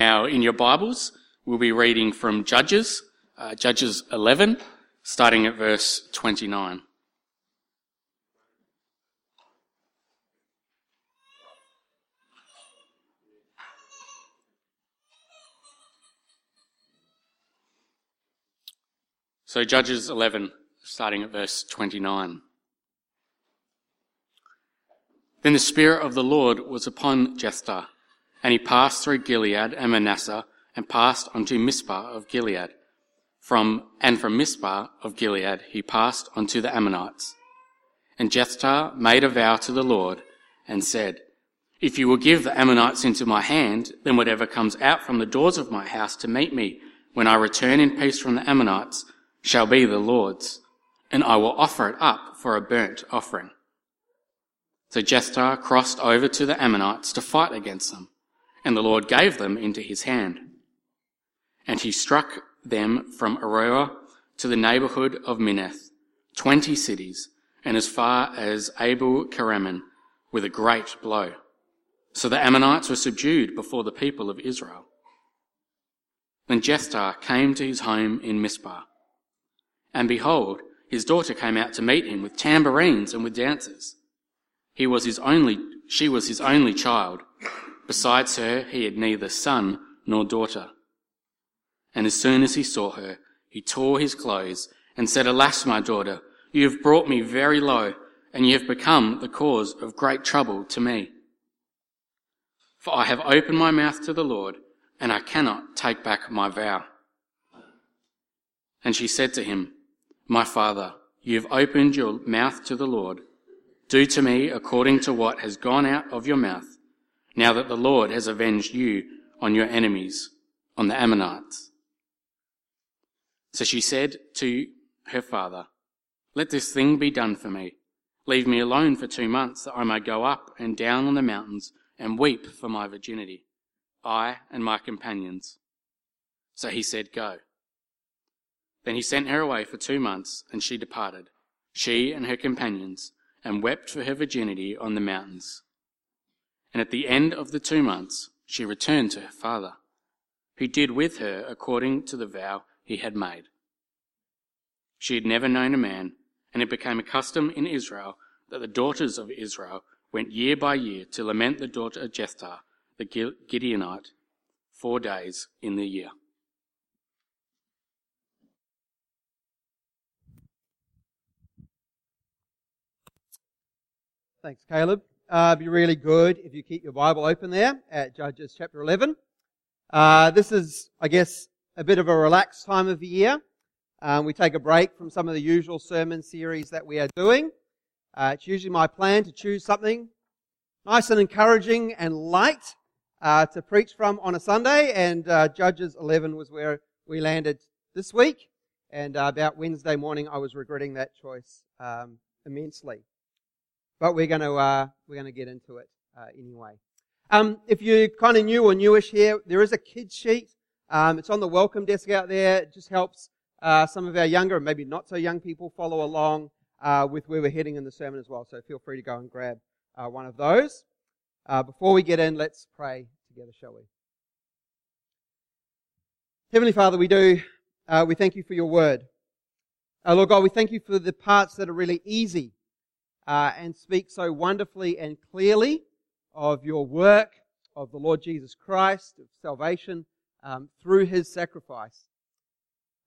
Now, in your Bibles, we'll be reading from Judges, uh, Judges 11, starting at verse 29. So, Judges 11, starting at verse 29. Then the Spirit of the Lord was upon Jephthah, and he passed through Gilead and Manasseh, and passed unto Mizpah of Gilead. From, and from Mizpah of Gilead he passed unto the Ammonites. And Jephthah made a vow to the Lord, and said, If you will give the Ammonites into my hand, then whatever comes out from the doors of my house to meet me, when I return in peace from the Ammonites, shall be the Lord's, and I will offer it up for a burnt offering. So Jephthah crossed over to the Ammonites to fight against them, and the Lord gave them into his hand. And he struck them from Aroer to the neighborhood of Minnith, twenty cities, and as far as Abel Keramim, with a great blow. So the Ammonites were subdued before the people of Israel. Then Jephthah came to his home in Mizpah and behold, his daughter came out to meet him with tambourines and with dances. He was his only, she was his only child. Besides her, he had neither son nor daughter. And as soon as he saw her, he tore his clothes and said, Alas, my daughter, you have brought me very low, and you have become the cause of great trouble to me. For I have opened my mouth to the Lord, and I cannot take back my vow. And she said to him, my father, you have opened your mouth to the Lord. Do to me according to what has gone out of your mouth, now that the Lord has avenged you on your enemies, on the Ammonites. So she said to her father, Let this thing be done for me. Leave me alone for two months that I may go up and down on the mountains and weep for my virginity, I and my companions. So he said, Go. Then he sent her away for two months, and she departed, she and her companions, and wept for her virginity on the mountains. And at the end of the two months, she returned to her father, who did with her according to the vow he had made. She had never known a man, and it became a custom in Israel that the daughters of Israel went year by year to lament the daughter of Jephthah, the Gileadite, four days in the year. Thanks, Caleb. Uh, be really good if you keep your Bible open there at Judges chapter 11. Uh, this is, I guess, a bit of a relaxed time of the year. Um, we take a break from some of the usual sermon series that we are doing. Uh, it's usually my plan to choose something nice and encouraging and light uh, to preach from on a Sunday, and uh, Judges 11 was where we landed this week. And uh, about Wednesday morning, I was regretting that choice um, immensely but we're going to uh, we're going to get into it uh, anyway. Um, if you're kind of new or newish here, there is a kids sheet. Um, it's on the welcome desk out there. It just helps uh, some of our younger and maybe not so young people follow along uh, with where we're heading in the sermon as well. So feel free to go and grab uh, one of those. Uh, before we get in, let's pray together, shall we? Heavenly Father, we do. we thank you for your word. Lord God, we thank you for the parts that are really easy uh, and speak so wonderfully and clearly of your work of the Lord Jesus Christ, of salvation um, through his sacrifice.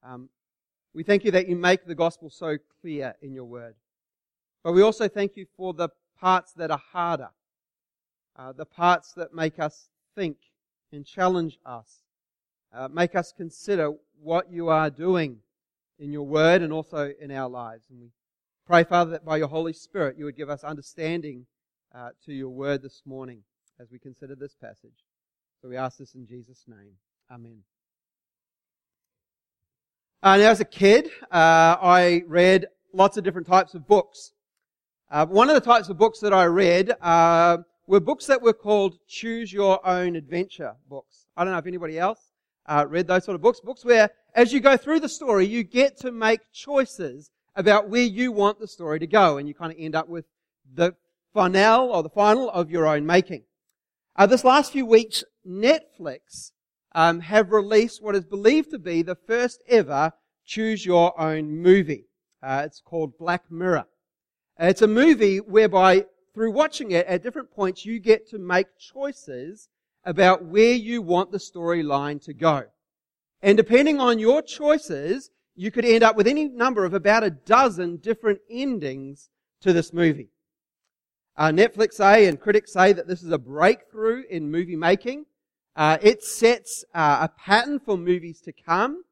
Um, we thank you that you make the gospel so clear in your word. But we also thank you for the parts that are harder, uh, the parts that make us think and challenge us, uh, make us consider what you are doing in your word and also in our lives. And we Pray, Father, that by your Holy Spirit you would give us understanding uh, to your word this morning as we consider this passage. So we ask this in Jesus' name. Amen. Uh, now, as a kid, uh, I read lots of different types of books. Uh, one of the types of books that I read uh, were books that were called Choose Your Own Adventure books. I don't know if anybody else uh, read those sort of books. Books where, as you go through the story, you get to make choices about where you want the story to go, and you kind of end up with the finale or the final of your own making. Uh, this last few weeks, Netflix um, have released what is believed to be the first ever choose your own movie. Uh, it's called Black Mirror. It's a movie whereby through watching it at different points you get to make choices about where you want the storyline to go. And depending on your choices, you could end up with any number of about a dozen different endings to this movie. Uh, Netflix say and critics say that this is a breakthrough in movie making. Uh, it sets uh, a pattern for movies to come,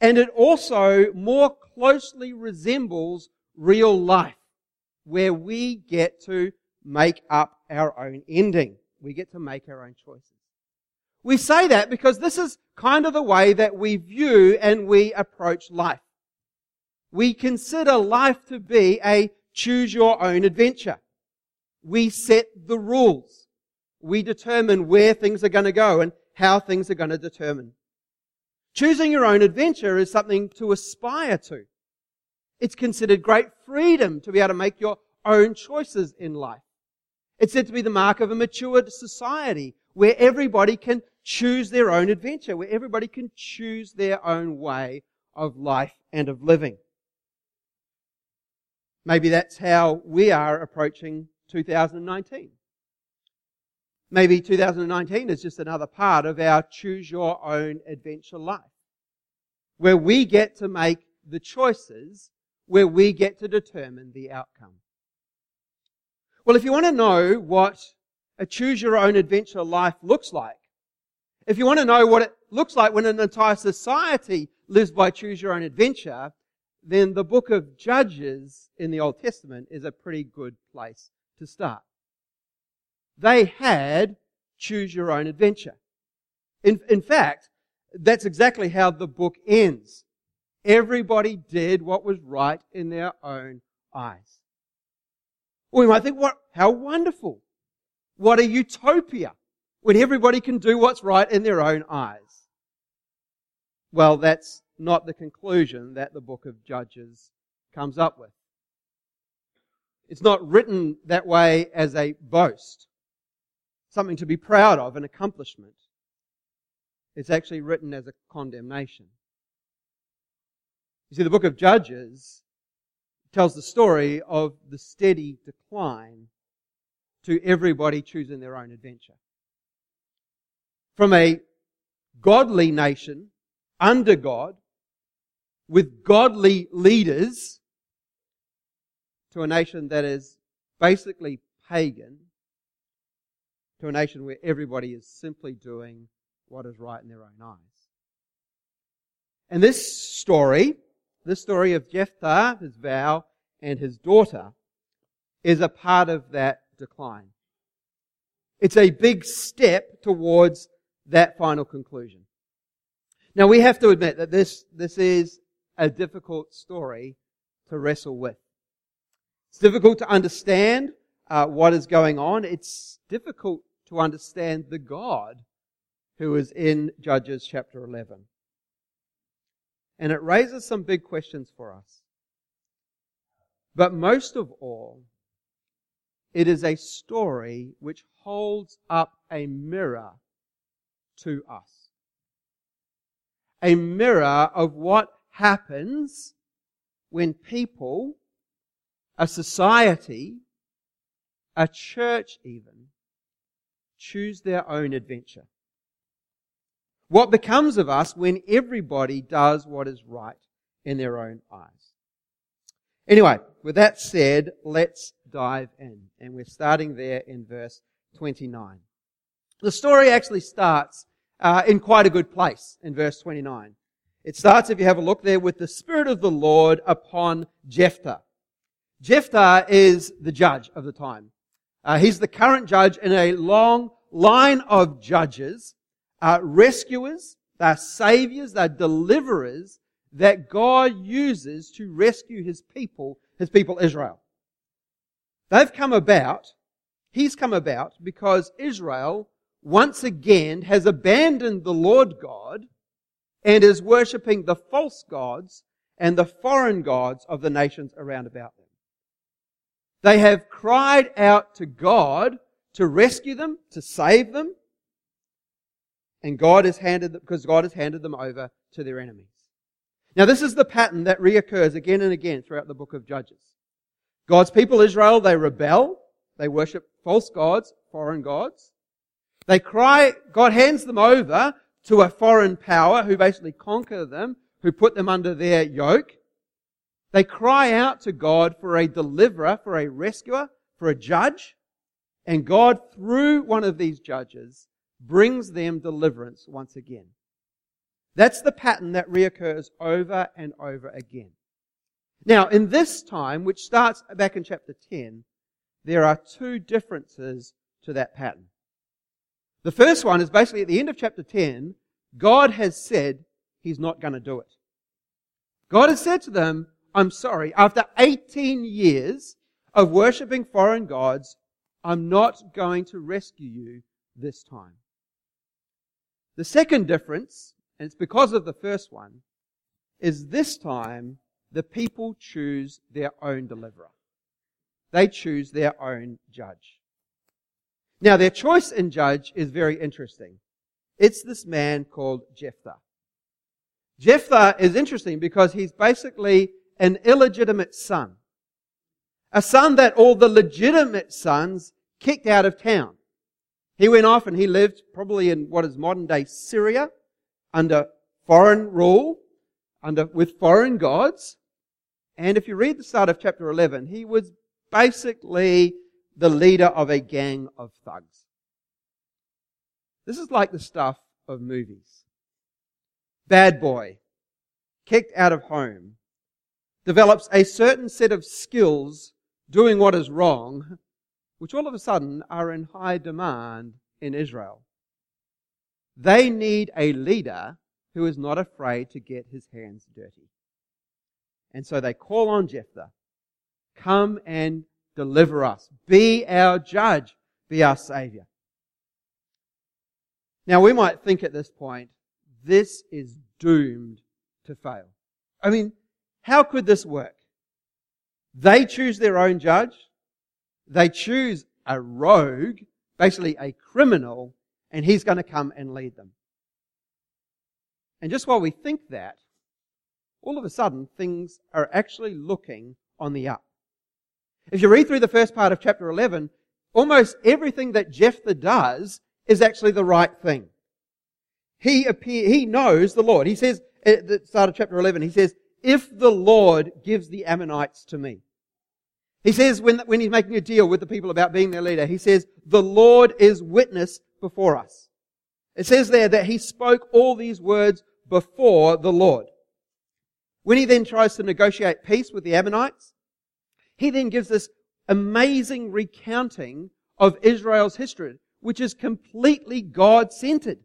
and it also more closely resembles real life, where we get to make up our own ending. We get to make our own choices. We say that because this is kind of the way that we view and we approach life. We consider life to be a choose your own adventure. We set the rules. We determine where things are going to go and how things are going to determine. Choosing your own adventure is something to aspire to. It's considered great freedom to be able to make your own choices in life. It's said to be the mark of a matured society where everybody can choose their own adventure, where everybody can choose their own way of life and of living. Maybe that's how we are approaching 2019. Maybe 2019 is just another part of our choose your own adventure life, where we get to make the choices, where we get to determine the outcome. Well, if you want to know what a choose your own adventure life looks like, if you want to know what it looks like when an entire society lives by choose your own adventure, then the book of Judges in the Old Testament is a pretty good place to start. They had choose your own adventure. In, in fact, that's exactly how the book ends. Everybody did what was right in their own eyes. we might think, what, how wonderful. What a utopia when everybody can do what's right in their own eyes. Well, that's not the conclusion that the book of Judges comes up with. It's not written that way as a boast, something to be proud of, an accomplishment. It's actually written as a condemnation. You see, the book of Judges tells the story of the steady decline to everybody choosing their own adventure. From a godly nation under God, with godly leaders, to a nation that is basically pagan, to a nation where everybody is simply doing what is right in their own eyes. And this story, this story of Jephthah, his vow, and his daughter, is a part of that decline. It's a big step towards that final conclusion. Now we have to admit that this, this is a difficult story to wrestle with. It's difficult to understand uh, what is going on. It's difficult to understand the God who is in Judges chapter 11. And it raises some big questions for us. But most of all, it is a story which holds up a mirror to us. A mirror of what happens when people a society, a church even, choose their own adventure. What becomes of us when everybody does what is right in their own eyes? Anyway, with that said, let's dive in. And we're starting there in verse 29. The story actually starts uh, in quite a good place in verse 29. It starts, if you have a look there, with the Spirit of the Lord upon Jephthah. Jephthah is the judge of the time. Uh, he's the current judge in a long line of judges, uh, rescuers, they're saviors, they're deliverers that God uses to rescue his people, his people Israel. They've come about, he's come about because Israel once again has abandoned the Lord God and is worshipping the false gods and the foreign gods of the nations around about them. They have cried out to God to rescue them, to save them. and God has handed them, because God has handed them over to their enemies. Now this is the pattern that reoccurs again and again throughout the book of Judges. God's people Israel, they rebel, they worship false gods, foreign gods. They cry, God hands them over to a foreign power who basically conquer them, who put them under their yoke. They cry out to God for a deliverer, for a rescuer, for a judge. And God, through one of these judges, brings them deliverance once again. That's the pattern that reoccurs over and over again. Now, in this time, which starts back in chapter 10, there are two differences to that pattern. The first one is basically at the end of chapter 10, God has said he's not going to do it. God has said to them, I'm sorry, after 18 years of worshipping foreign gods, I'm not going to rescue you this time. The second difference, and it's because of the first one, is this time the people choose their own deliverer. They choose their own judge. Now, their choice in judge is very interesting. It's this man called Jephthah. Jephthah is interesting because he's basically an illegitimate son. A son that all the legitimate sons kicked out of town. He went off and he lived probably in what is modern day Syria under foreign rule, under, with foreign gods. And if you read the start of chapter 11, he was basically the leader of a gang of thugs. This is like the stuff of movies. Bad boy, kicked out of home, develops a certain set of skills doing what is wrong, which all of a sudden are in high demand in Israel. They need a leader who is not afraid to get his hands dirty. And so they call on Jephthah, come and deliver us. Be our judge. Be our savior. Now we might think at this point, this is doomed to fail. I mean, how could this work? They choose their own judge. They choose a rogue, basically a criminal, and he's going to come and lead them. And just while we think that, all of a sudden things are actually looking on the up. If you read through the first part of chapter 11, almost everything that Jephthah does is actually the right thing. He appear, he knows the Lord. He says at the start of chapter 11, he says, if the Lord gives the Ammonites to me. He says when, when he's making a deal with the people about being their leader, he says, the Lord is witness before us. It says there that he spoke all these words before the Lord. When he then tries to negotiate peace with the Ammonites, he then gives this amazing recounting of Israel's history, which is completely God-centered.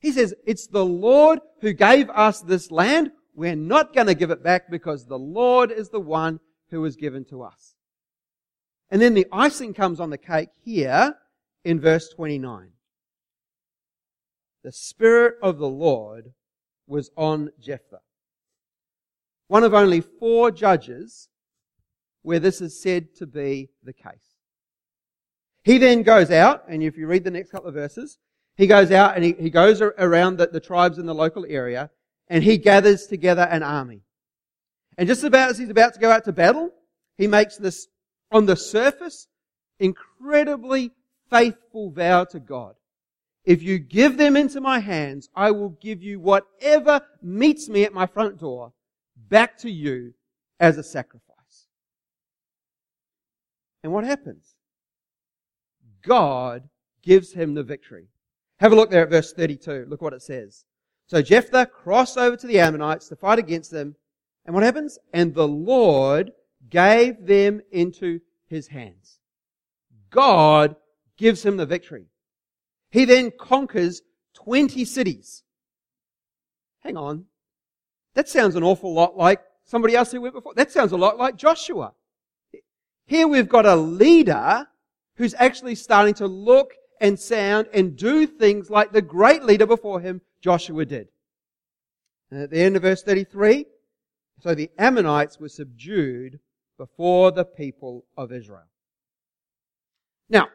He says, it's the Lord who gave us this land. We're not going to give it back because the Lord is the one who was given to us. And then the icing comes on the cake here in verse 29. The Spirit of the Lord was on Jephthah one of only four judges where this is said to be the case. He then goes out, and if you read the next couple of verses, he goes out and he, he goes around the, the tribes in the local area and he gathers together an army. And just about as he's about to go out to battle, he makes this, on the surface, incredibly faithful vow to God. If you give them into my hands, I will give you whatever meets me at my front door back to you as a sacrifice. And what happens? God gives him the victory. Have a look there at verse 32. Look what it says. So Jephthah crossed over to the Ammonites to fight against them. And what happens? And the Lord gave them into his hands. God gives him the victory. He then conquers 20 cities. Hang on. That sounds an awful lot like somebody else who went before. That sounds a lot like Joshua. Here we've got a leader who's actually starting to look and sound and do things like the great leader before him, Joshua did. And at the end of verse 33, so the Ammonites were subdued before the people of Israel. Now,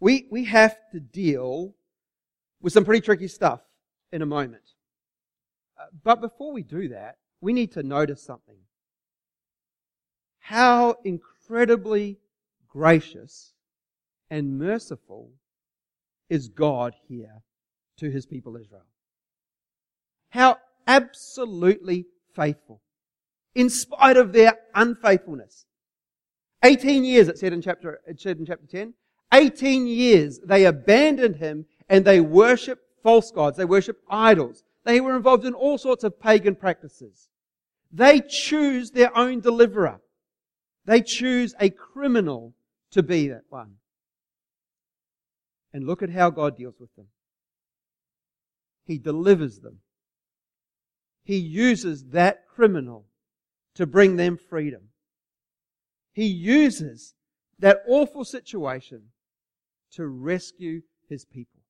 we, we have to deal with some pretty tricky stuff in a moment. Uh, but before we do that, we need to notice something. How incredibly gracious and merciful is God here to his people Israel. How absolutely faithful. In spite of their unfaithfulness. 18 years, it said in chapter, it said in chapter 10. 18 years they abandoned him and they worshiped false gods. They worshiped idols. They were involved in all sorts of pagan practices. They choose their own deliverer. They choose a criminal to be that one. And look at how God deals with them. He delivers them. He uses that criminal to bring them freedom. He uses that awful situation to rescue his people.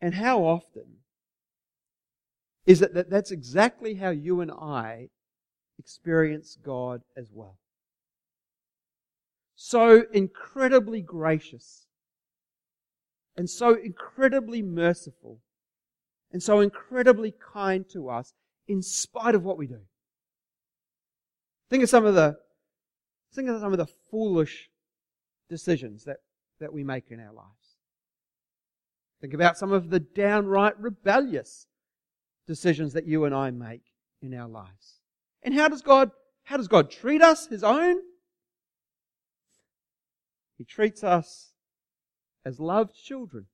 And how often is it that that's exactly how you and I experience God as well? So incredibly gracious and so incredibly merciful and so incredibly kind to us in spite of what we do. Think of some of the think of some of the foolish decisions that, that we make in our lives. Think about some of the downright rebellious decisions that you and I make in our lives. And how does God, how does God treat us, His own? He treats us as loved children.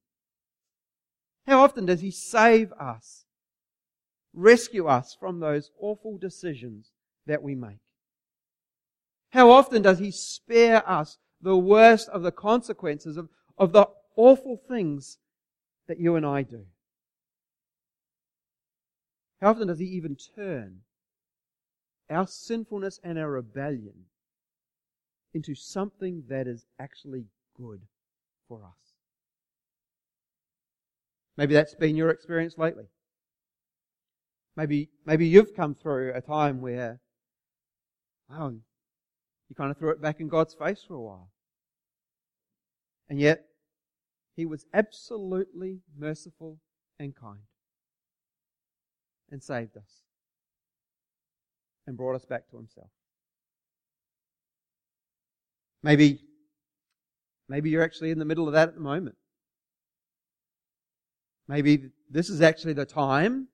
How often does He save us, rescue us from those awful decisions that we make? How often does He spare us the worst of the consequences of, of the awful things that you and I do? How often does He even turn our sinfulness and our rebellion into something that is actually good for us? Maybe that's been your experience lately. Maybe, maybe you've come through a time where, wow, you kind of threw it back in God's face for a while. And yet, he was absolutely merciful and kind and saved us and brought us back to himself. Maybe, maybe you're actually in the middle of that at the moment. Maybe this is actually the time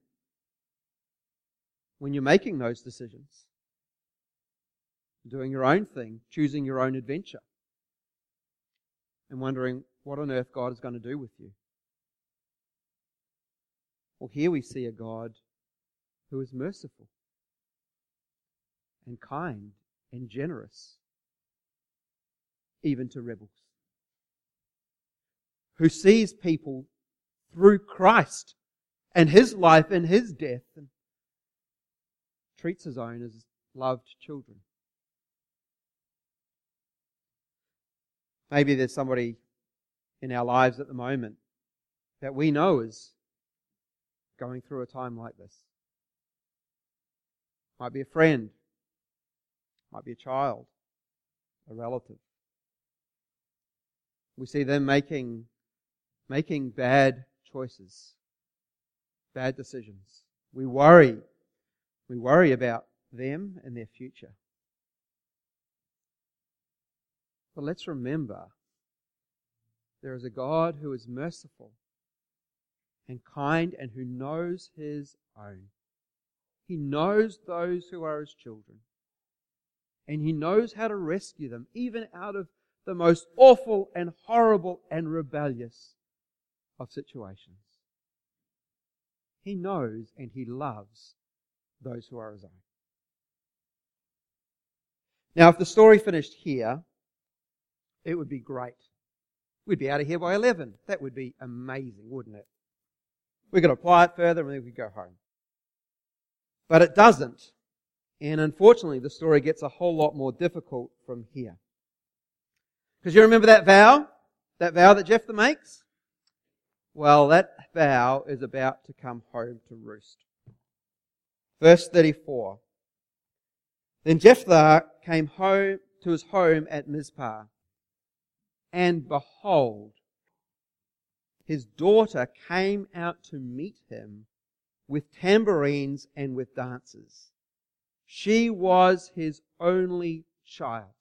when you're making those decisions, doing your own thing, choosing your own adventure, and wondering, what on earth God is going to do with you. Well, here we see a God who is merciful and kind and generous, even to rebels, who sees people through Christ and his life and his death and treats his own as loved children. Maybe there's somebody in our lives at the moment that we know is going through a time like this. Might be a friend, might be a child, a relative. We see them making, making bad choices, bad decisions. We worry. We worry about them and their future. But let's remember there is a God who is merciful and kind and who knows his own. He knows those who are his children. And he knows how to rescue them, even out of the most awful and horrible and rebellious of situations. He knows and he loves those who are his own. Now, if the story finished here, it would be great. We'd be out of here by 11. That would be amazing, wouldn't it? We could apply it further and then we could go home. But it doesn't. And unfortunately, the story gets a whole lot more difficult from here. Because you remember that vow? That vow that Jephthah makes? Well, that vow is about to come home to roost. Verse 34. Then Jephthah came home to his home at Mizpah and behold, his daughter came out to meet him with tambourines and with dances. She was his only child.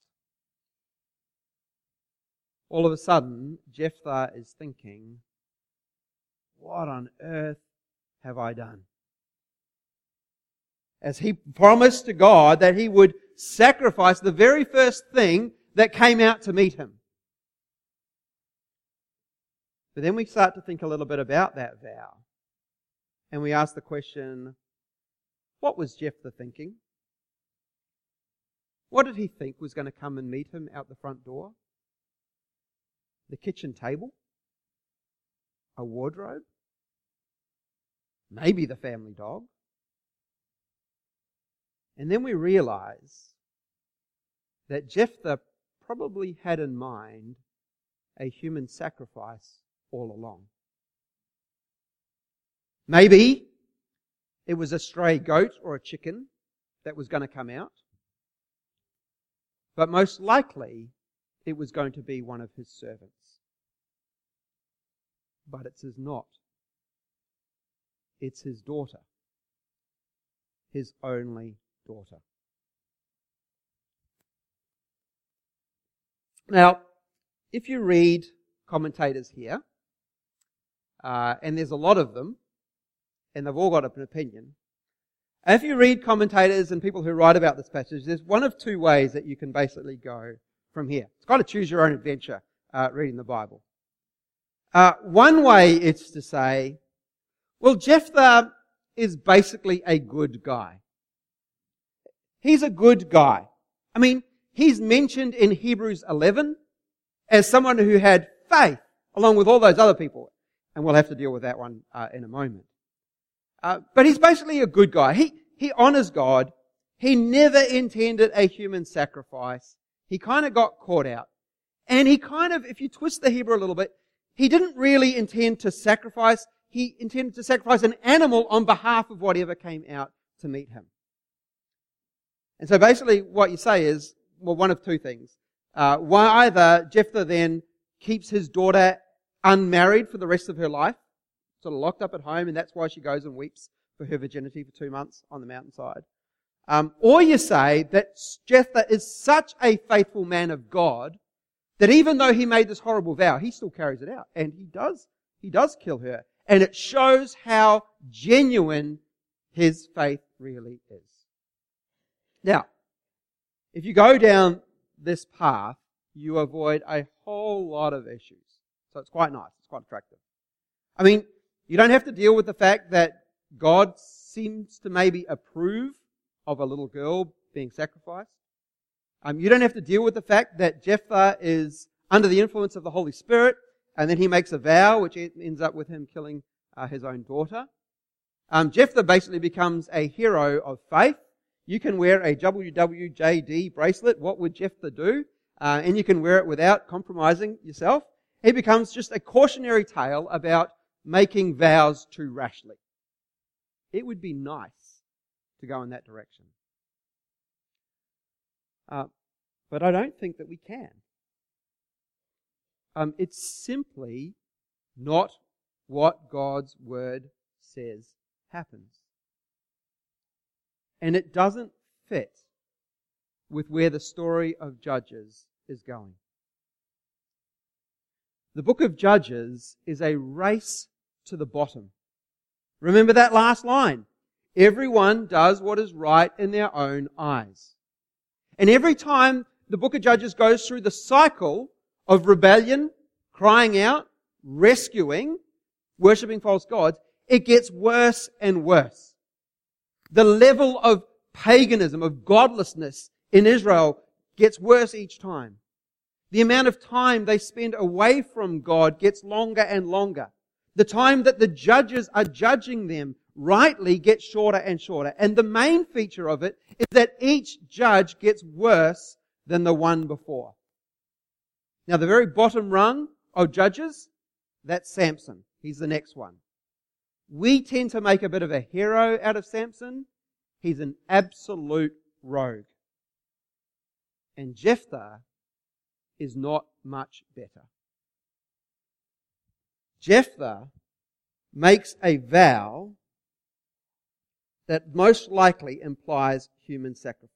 All of a sudden, Jephthah is thinking, what on earth have I done? As he promised to God that he would sacrifice the very first thing that came out to meet him. But then we start to think a little bit about that vow. And we ask the question, what was Jephthah thinking? What did he think was going to come and meet him out the front door? The kitchen table? A wardrobe? Maybe the family dog? And then we realize that Jephthah probably had in mind a human sacrifice all along. Maybe it was a stray goat or a chicken that was going to come out. But most likely, it was going to be one of his servants. But it is not. It's his daughter. His only daughter. Now, if you read commentators here, uh, and there's a lot of them, and they've all got an opinion. If you read commentators and people who write about this passage, there's one of two ways that you can basically go from here. It's got to choose your own adventure uh, reading the Bible. Uh, one way it's to say, well, Jephthah is basically a good guy. He's a good guy. I mean, he's mentioned in Hebrews 11 as someone who had faith along with all those other people and we'll have to deal with that one uh, in a moment. Uh, but he's basically a good guy. He he honors God. He never intended a human sacrifice. He kind of got caught out, and he kind of, if you twist the Hebrew a little bit, he didn't really intend to sacrifice. He intended to sacrifice an animal on behalf of whatever came out to meet him. And so basically, what you say is, well, one of two things. Uh, either Jephthah then keeps his daughter unmarried for the rest of her life, sort of locked up at home, and that's why she goes and weeps for her virginity for two months on the mountainside. Um, or you say that Jephthah is such a faithful man of God that even though he made this horrible vow, he still carries it out, and he does. He does kill her, and it shows how genuine his faith really is. Now, if you go down this path, you avoid a whole lot of issues. So it's quite nice. It's quite attractive. I mean, you don't have to deal with the fact that God seems to maybe approve of a little girl being sacrificed. Um, you don't have to deal with the fact that Jephthah is under the influence of the Holy Spirit, and then he makes a vow, which ends up with him killing uh, his own daughter. Um, Jephthah basically becomes a hero of faith. You can wear a WWJD bracelet. What would Jephthah do? Uh, and you can wear it without compromising yourself. He becomes just a cautionary tale about making vows too rashly. It would be nice to go in that direction. Uh, but I don't think that we can. Um, it's simply not what God's word says happens. And it doesn't fit with where the story of Judges is going. The book of Judges is a race to the bottom. Remember that last line. Everyone does what is right in their own eyes. And every time the book of Judges goes through the cycle of rebellion, crying out, rescuing, worshipping false gods, it gets worse and worse. The level of paganism, of godlessness in Israel gets worse each time. The amount of time they spend away from God gets longer and longer. The time that the judges are judging them rightly gets shorter and shorter. And the main feature of it is that each judge gets worse than the one before. Now, the very bottom rung of judges, that's Samson. He's the next one. We tend to make a bit of a hero out of Samson. He's an absolute rogue. And Jephthah is not much better. Jephthah makes a vow that most likely implies human sacrifice.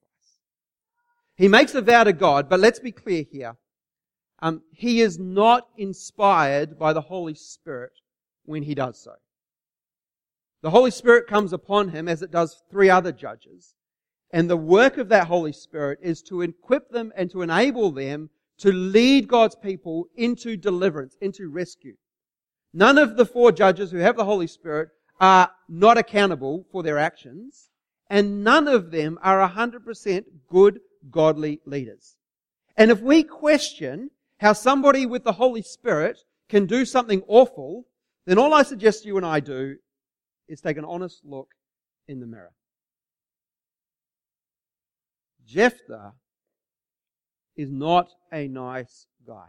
He makes a vow to God, but let's be clear here. Um, he is not inspired by the Holy Spirit when he does so. The Holy Spirit comes upon him as it does three other judges. And the work of that Holy Spirit is to equip them and to enable them to lead God's people into deliverance, into rescue. None of the four judges who have the Holy Spirit are not accountable for their actions, and none of them are 100% good, godly leaders. And if we question how somebody with the Holy Spirit can do something awful, then all I suggest you and I do is take an honest look in the mirror. Jephthah is not a nice guy.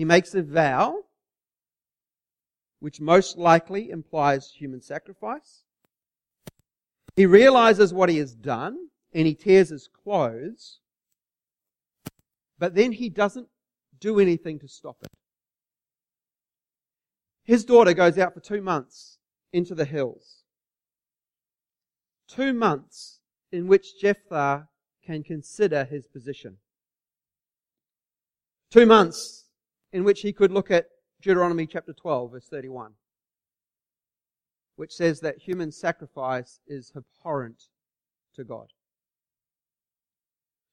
He makes a vow, which most likely implies human sacrifice. He realizes what he has done, and he tears his clothes, but then he doesn't do anything to stop it. His daughter goes out for two months into the hills. Two months in which Jephthah can consider his position. Two months in which he could look at Deuteronomy chapter 12 verse 31, which says that human sacrifice is abhorrent to God.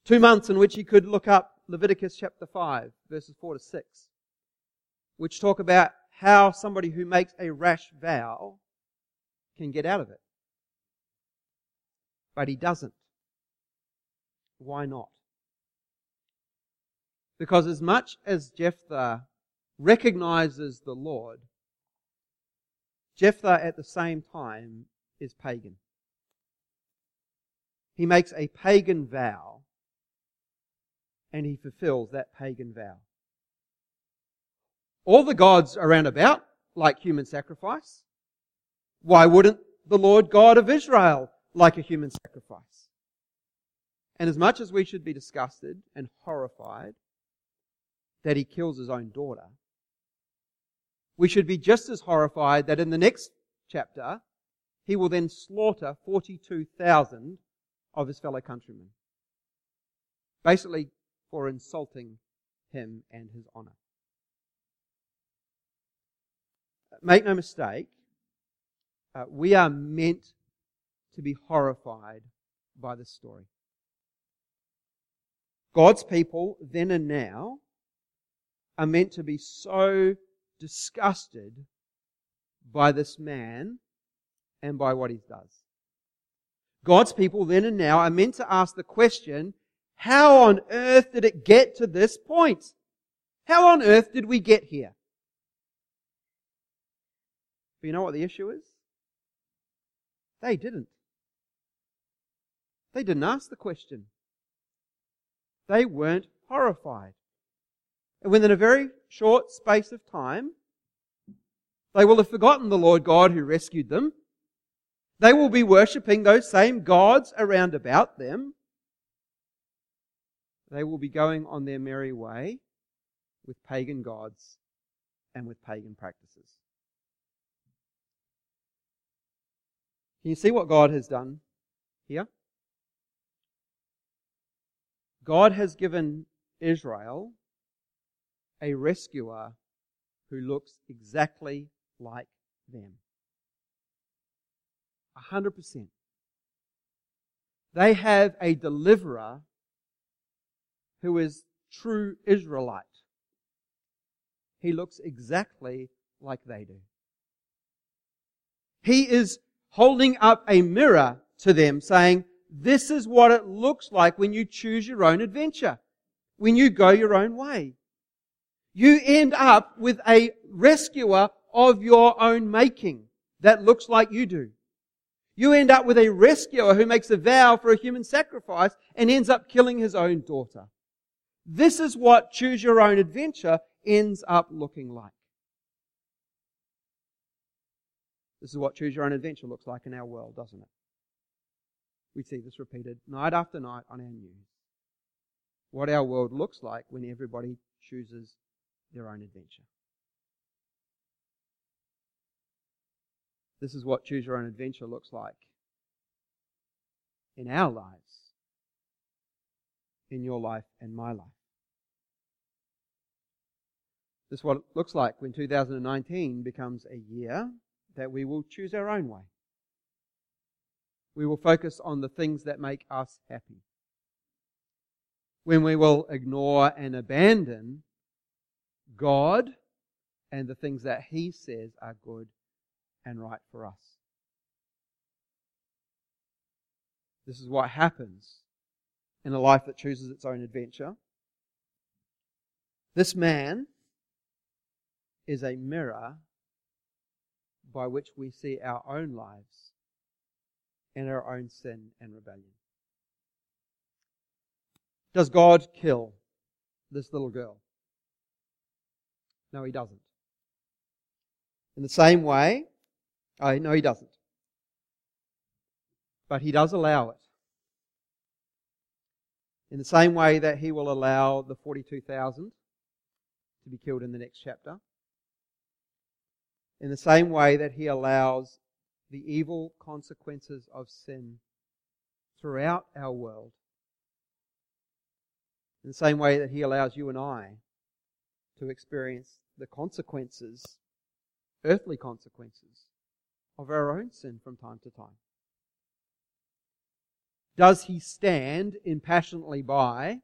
Two months in which he could look up Leviticus chapter 5 verses 4 to 6, which talk about how somebody who makes a rash vow can get out of it. But he doesn't. Why not? Because as much as Jephthah recognizes the Lord, Jephthah at the same time is pagan. He makes a pagan vow and he fulfills that pagan vow. All the gods around about like human sacrifice. Why wouldn't the Lord God of Israel like a human sacrifice? And as much as we should be disgusted and horrified that he kills his own daughter, we should be just as horrified that in the next chapter, he will then slaughter 42,000 of his fellow countrymen. Basically, for insulting him and his honor. Make no mistake, uh, we are meant to be horrified by this story. God's people, then and now, are meant to be so disgusted by this man and by what he does. God's people, then and now, are meant to ask the question, how on earth did it get to this point? How on earth did we get here? But you know what the issue is? They didn't. They didn't ask the question. They weren't horrified. And within a very short space of time, they will have forgotten the Lord God who rescued them. They will be worshipping those same gods around about them. They will be going on their merry way with pagan gods and with pagan practices. Can you see what God has done here? God has given Israel a rescuer who looks exactly like them. A hundred percent. They have a deliverer who is true Israelite. He looks exactly like they do. He is holding up a mirror to them saying, this is what it looks like when you choose your own adventure, when you go your own way. You end up with a rescuer of your own making that looks like you do. You end up with a rescuer who makes a vow for a human sacrifice and ends up killing his own daughter. This is what choose your own adventure ends up looking like. This is what choose your own adventure looks like in our world, doesn't it? We see this repeated night after night on our news. What our world looks like when everybody chooses their own adventure. This is what choose your own adventure looks like in our lives, in your life and my life. This is what it looks like when 2019 becomes a year that we will choose our own way. We will focus on the things that make us happy. When we will ignore and abandon God and the things that He says are good and right for us. This is what happens in a life that chooses its own adventure. This man is a mirror by which we see our own lives and our own sin and rebellion. Does God kill this little girl? No, he doesn't. In the same way, oh, no, he doesn't. But he does allow it. In the same way that he will allow the 42,000 to be killed in the next chapter. In the same way that he allows the evil consequences of sin throughout our world. In the same way that he allows you and I to experience the consequences, earthly consequences, of our own sin from time to time. Does he stand impassionately by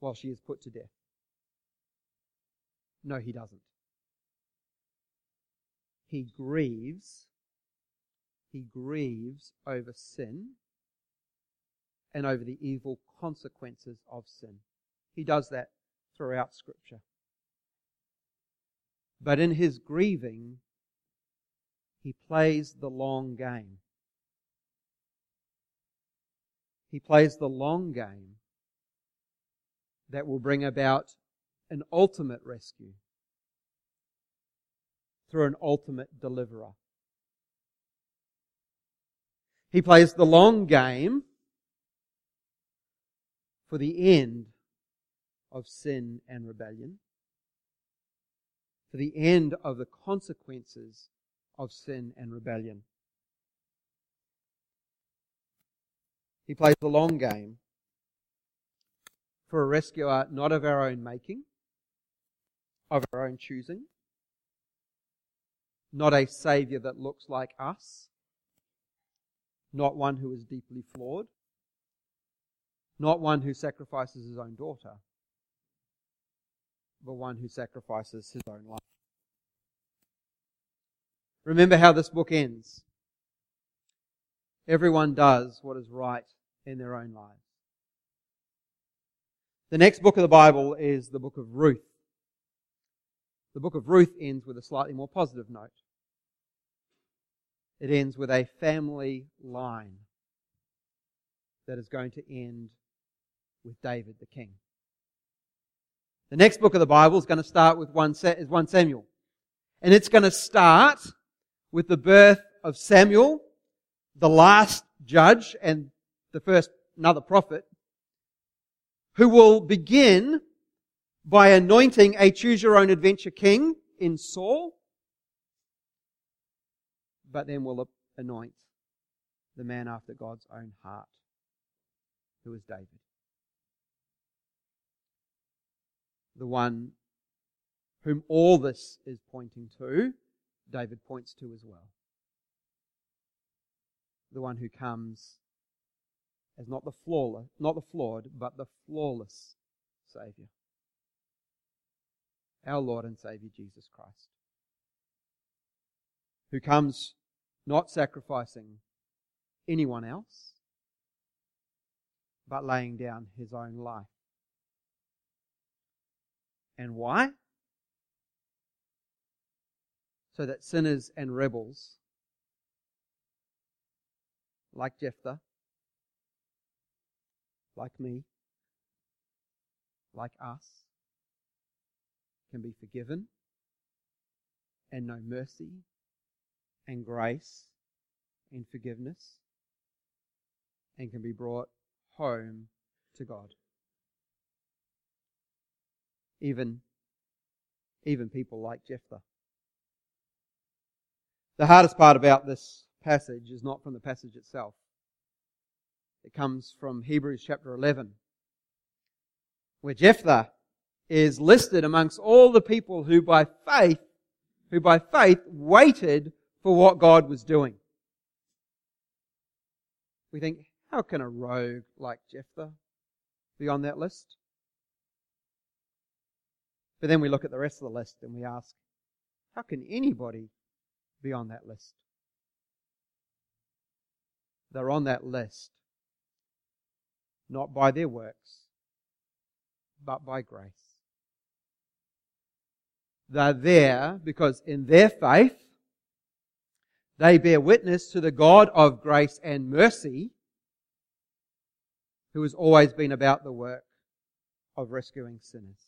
while she is put to death? No, he doesn't. He grieves. He grieves over sin and over the evil consequences of sin. He does that throughout Scripture. But in his grieving, he plays the long game. He plays the long game that will bring about an ultimate rescue through an ultimate deliverer. He plays the long game for the end of sin and rebellion, for the end of the consequences of sin and rebellion. He plays the long game for a rescuer not of our own making, of our own choosing, not a Saviour that looks like us, not one who is deeply flawed, not one who sacrifices his own daughter, but one who sacrifices his own life. Remember how this book ends. Everyone does what is right in their own lives. The next book of the Bible is the book of Ruth. The book of Ruth ends with a slightly more positive note. It ends with a family line that is going to end with David the king. The next book of the Bible is going to start with 1 is 1 Samuel. And it's going to start with the birth of Samuel, the last judge and the first another prophet, who will begin by anointing a choose your own adventure king in Saul, but then will anoint the man after God's own heart, who is David. The one whom all this is pointing to, David points to as well. The one who comes as not the flawless, not the flawed, but the flawless Savior. Our Lord and Savior Jesus Christ. Who comes not sacrificing anyone else, but laying down his own life. And why? So that sinners and rebels, like Jephthah, like me, like us, can be forgiven and know mercy and grace and forgiveness and can be brought home to God. Even, even people like Jephthah. The hardest part about this passage is not from the passage itself. It comes from Hebrews chapter 11, where Jephthah is listed amongst all the people who by faith, who by faith waited for what God was doing. We think, how can a rogue like Jephthah be on that list? But then we look at the rest of the list and we ask, how can anybody be on that list? They're on that list not by their works, but by grace. They're there because in their faith, they bear witness to the God of grace and mercy who has always been about the work of rescuing sinners,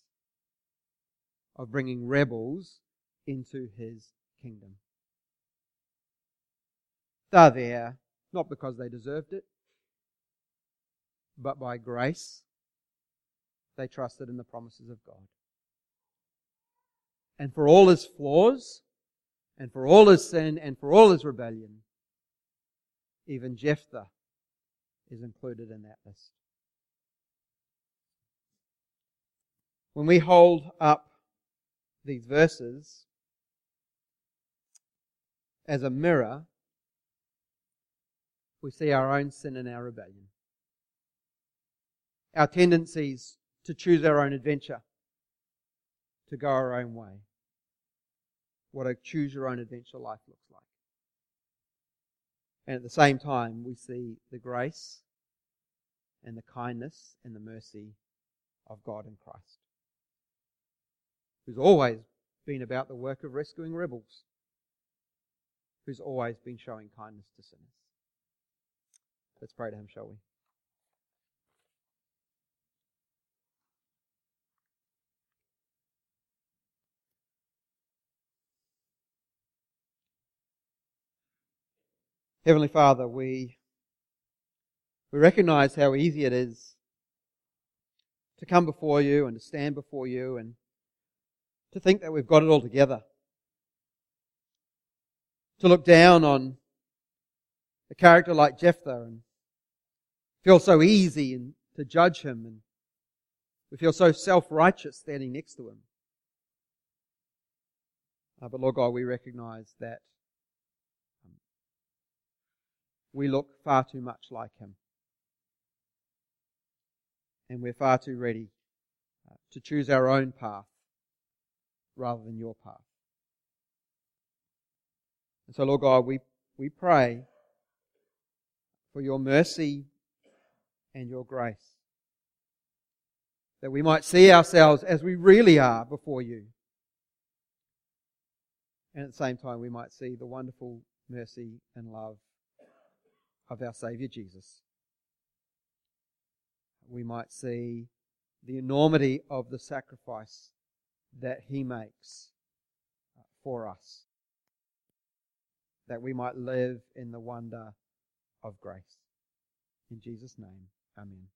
of bringing rebels into his kingdom. They're there not because they deserved it, but by grace they trusted in the promises of God. And for all his flaws, and for all his sin, and for all his rebellion, even Jephthah is included in that list. When we hold up these verses as a mirror, we see our own sin and our rebellion. Our tendencies to choose our own adventure, to go our own way. What a choose your own adventure life looks like. And at the same time, we see the grace and the kindness and the mercy of God in Christ, who's always been about the work of rescuing rebels, who's always been showing kindness to sinners. Let's pray to him, shall we? Heavenly Father, we, we recognize how easy it is to come before you and to stand before you and to think that we've got it all together. To look down on a character like Jephthah and feel so easy and to judge him and we feel so self-righteous standing next to him. Uh, but Lord God, we recognize that um, we look far too much like him. And we're far too ready uh, to choose our own path rather than your path. And so, Lord God, we, we pray for your mercy and your grace. That we might see ourselves as we really are before you. And at the same time, we might see the wonderful mercy and love of our Saviour Jesus. We might see the enormity of the sacrifice that He makes uh, for us. That we might live in the wonder of grace. In Jesus' name. Amen.